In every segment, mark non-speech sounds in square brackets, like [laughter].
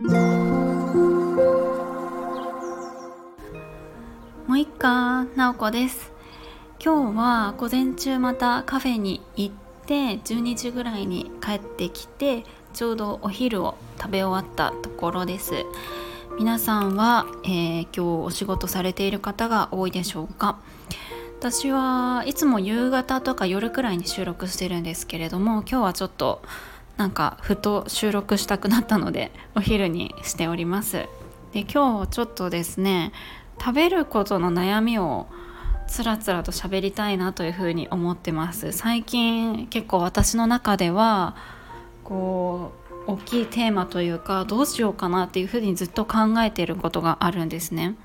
もう一かなおこです。今日は午前中またカフェに行って12時ぐらいに帰ってきてちょうどお昼を食べ終わったところです。皆さんは、えー、今日お仕事されている方が多いでしょうか？私はいつも夕方とか夜くらいに収録してるんですけれども今日はちょっとなんかふと収録したくなったのでお昼にしております。で今日ちょっとですね食べることの悩みをつらつらと喋りたいなというふに思ってます。最近結構私の中ではこう大きいテーマというかどうしようかなっていうふうにずっと考えていることがあるんですね。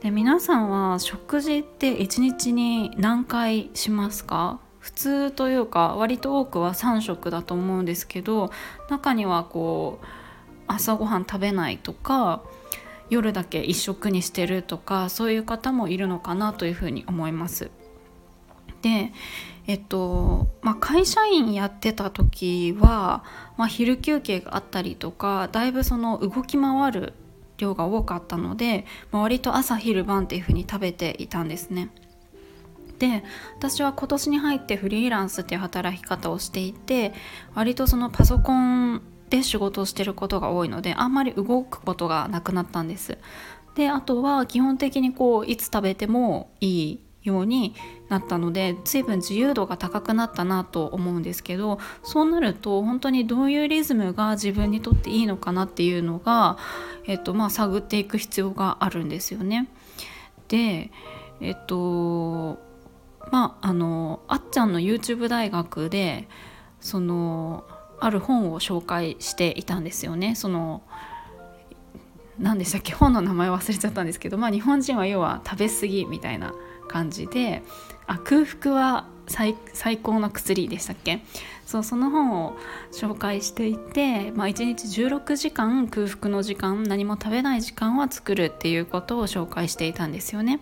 で皆さんは食事って1日に何回しますか？普通というか割と多くは3食だと思うんですけど中にはこう朝ごはん食べないとか夜だけ1食にしてるとかそういう方もいるのかなというふうに思います。でえっとまあ、会社員やってた時は、まあ、昼休憩があったりとかだいぶその動き回る量が多かったので、まあ、割と朝昼晩っていう風に食べていたんですね。で私は今年に入ってフリーランスっていう働き方をしていて割とそのパソコンで仕事をしてることが多いのであんまり動くことがなくなったんです。であとは基本的にこういつ食べてもいいようになったので随分自由度が高くなったなと思うんですけどそうなると本当にどういうリズムが自分にとっていいのかなっていうのが、えっとまあ、探っていく必要があるんですよね。でえっとまああのあっちゃんの YouTube 大学でそのある本を紹介していたんですよね。その何でしたっけ？本の名前忘れちゃったんですけど、まあ、日本人は要は食べ過ぎみたいな感じであ空腹は最高の薬でしたっけ？そうその本を紹介していて、まあ、1日16時間空腹の時間何も食べない時間は作るっていうことを紹介していたんですよね。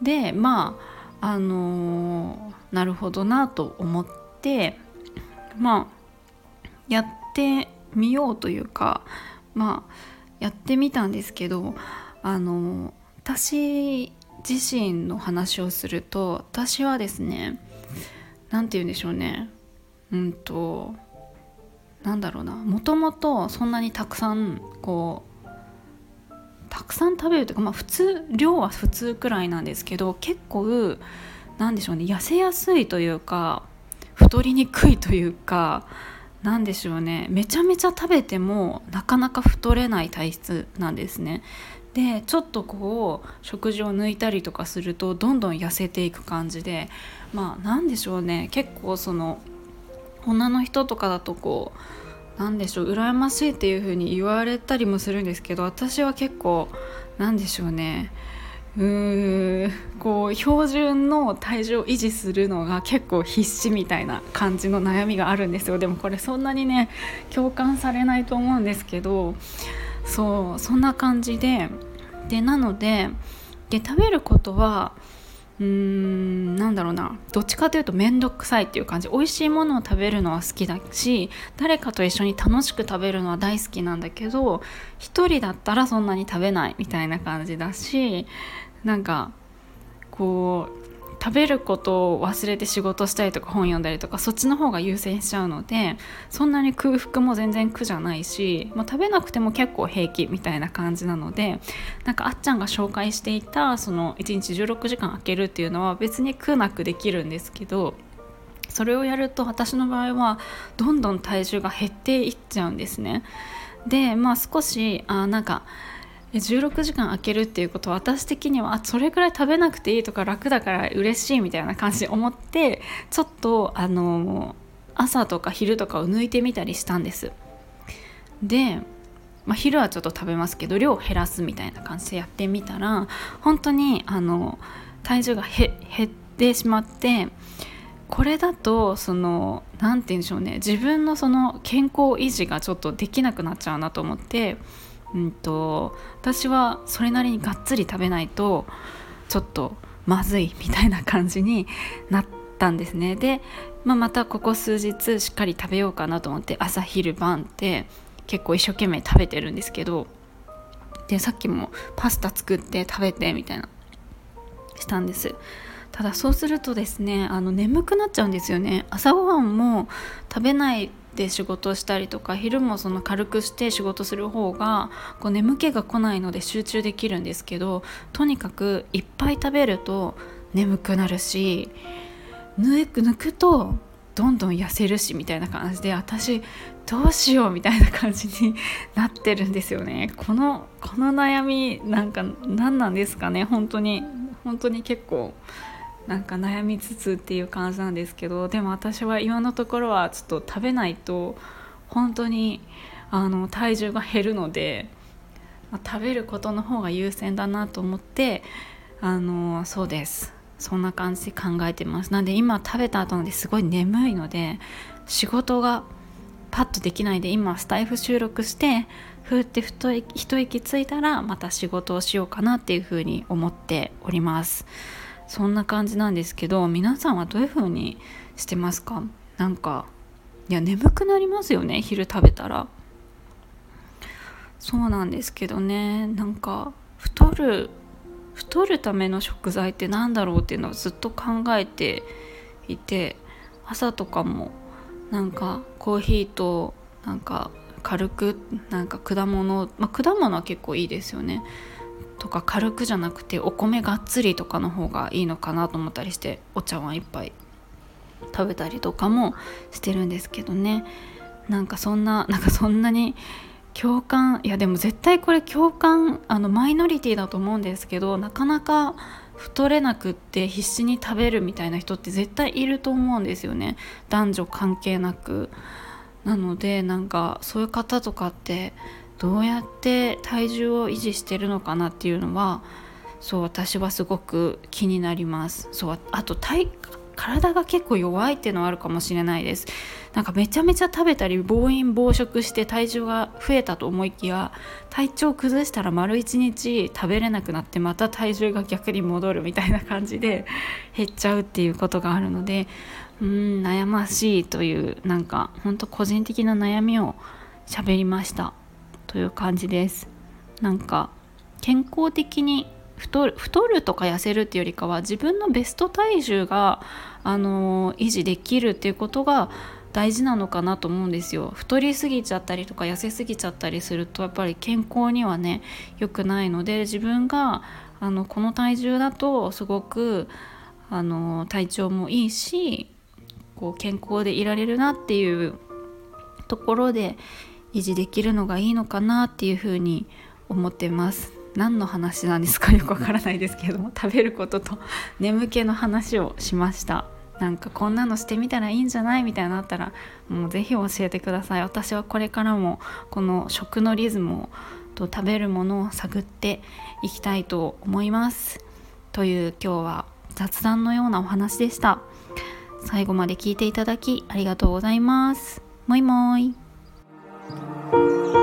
でまああの、なるほどなと思ってまあやってみようというかまあやってみたんですけどあの私自身の話をすると私はですね何て言うんでしょうねうんとなんだろうなもともとそんなにたくさんこうたくさん食べるというかまあ普通量は普通くらいなんですけど結構なんでしょうね痩せやすいというか太りにくいというか何でしょうねめちゃめちゃ食べてもなかなか太れない体質なんですね。でちょっとこう食事を抜いたりとかするとどんどん痩せていく感じでまあ何でしょうね結構その女の人とかだとこうなんでしょう羨ましいっていう風に言われたりもするんですけど私は結構なんでしょうね。うーこう標準の体重を維持するのが結構必死みたいな感じの悩みがあるんですよ。でもこれそんなにね共感されないと思うんですけどそうそんな感じででなのでで食べることはうーんなんだろうな。どっちかというと面倒くさいっていう感じ。美味しいものを食べるのは好きだし誰かと一緒に楽しく食べるのは大好きなんだけど1人だったらそんなに食べないみたいな感じだしなんかこう食べることを忘れて仕事したりとか本読んだりとかそっちの方が優先しちゃうのでそんなに空腹も全然苦じゃないし、まあ、食べなくても結構平気みたいな感じなのでなんかあっちゃんが紹介していたその1日16時間空けるっていうのは別に苦なくできるんですけどそれをやると私の場合はどんどん体重が減っていっちゃうんですね。でまあ少しあなんか16時間空けるっていうことは私的にはあそれくらい食べなくていいとか楽だから嬉しいみたいな感じで思ってちょっとあの朝とか昼とかを抜いてみたりしたんです。で、まあ、昼はちょっと食べますけど量を減らすみたいな感じでやってみたら本当にあの体重が減ってしまってこれだとその何て言うんでしょうね自分のその健康維持がちょっとできなくなっちゃうなと思ってうんと、私はそれなりにがっつり食べないとちょっとまずいみたいな感じになったんですね。で、まあ、またここ数日しっかり食べようかなと思って朝昼晩って結構一生懸命食べてるんですけどでさっきもパスタ作って食べてみたいなしたんです。ただそうするとですねあの眠くなっちゃうんですよね。朝ごはんも食べないで仕事したりとか昼もその軽くして仕事する方がこう眠気が来ないので集中できるんですけどとにかくいっぱい食べると眠くなるし抜く抜くとどんどん痩せるしみたいな感じで私どうしようみたいな感じに [laughs] なってるんですよね。このこの悩みなんか何なんですかね。本当に本当に結構なんか悩みつつっていう感じなんですけどでも私は今のところはちょっと食べないと本当にあの体重が減るので、まあ、食べることの方が優先だなと思ってあのそうです。そんな感じで考えてます。なんで今食べた後なんですごい眠いので仕事がパッとできないで今スタイフ収録してふって一息ついたらまた仕事をしようかなっていうふうに思っております。そんな感じなんですけど皆さんはどういう風にしてますか？なんかいや眠くなりますよね昼食べたら。そうなんですけどねなんか太る太るための食材って何だろうっていうのをずっと考えていて朝とかもなんかコーヒーとなんか軽くなんか果物、まあ、果物は結構いいですよね。とか軽くじゃなくてお米がっつりとかの方がいいのかなと思ったりしてお茶碗一杯食べたりとかもしてるんですけどね。なんかそんな [laughs] なんかそんなに共感いやでも絶対これ共感あのマイノリティだと思うんですけどなかなか太れなくって必死に食べるみたいな人って絶対いると思うんですよね。男女関係なく。なのでなんかそういう方とかってどうやって体重を維持してるのかなっていうのはそう私はすごく気になります。そうあと体体が結構弱いっていうのはあるかもしれないです。なんかめちゃめちゃ食べたり暴飲暴食して体重が増えたと思いきや体調崩したら丸一日食べれなくなってまた体重が逆に戻るみたいな感じで減っちゃうっていうことがあるのでうん悩ましいというなんかほんと個人的な悩みを喋りました。という感じです。なんか健康的に太る太るとか痩せるっていうよりかは自分のベスト体重が、あの維持できるっていうことが大事なのかなと思うんですよ。太りすぎちゃったりとか痩せすぎちゃったりするとやっぱり健康にはね良くないので自分があのこの体重だとすごくあの体調もいいしこう健康でいられるなっていうところで維持できるのがいいのかなっていうふうに思ってます。何の話なんですか？[laughs] よくわからないですけども。食べることと眠気の話をしました。なんかこんなのしてみたらいいんじゃない？みたいになったらもう是非教えてください。私はこれからもこの食のリズムをと食べるものを探っていきたいと思います。という今日は雑談のようなお話でした。最後まで聞いていただきありがとうございます。もいもーい。Thank you.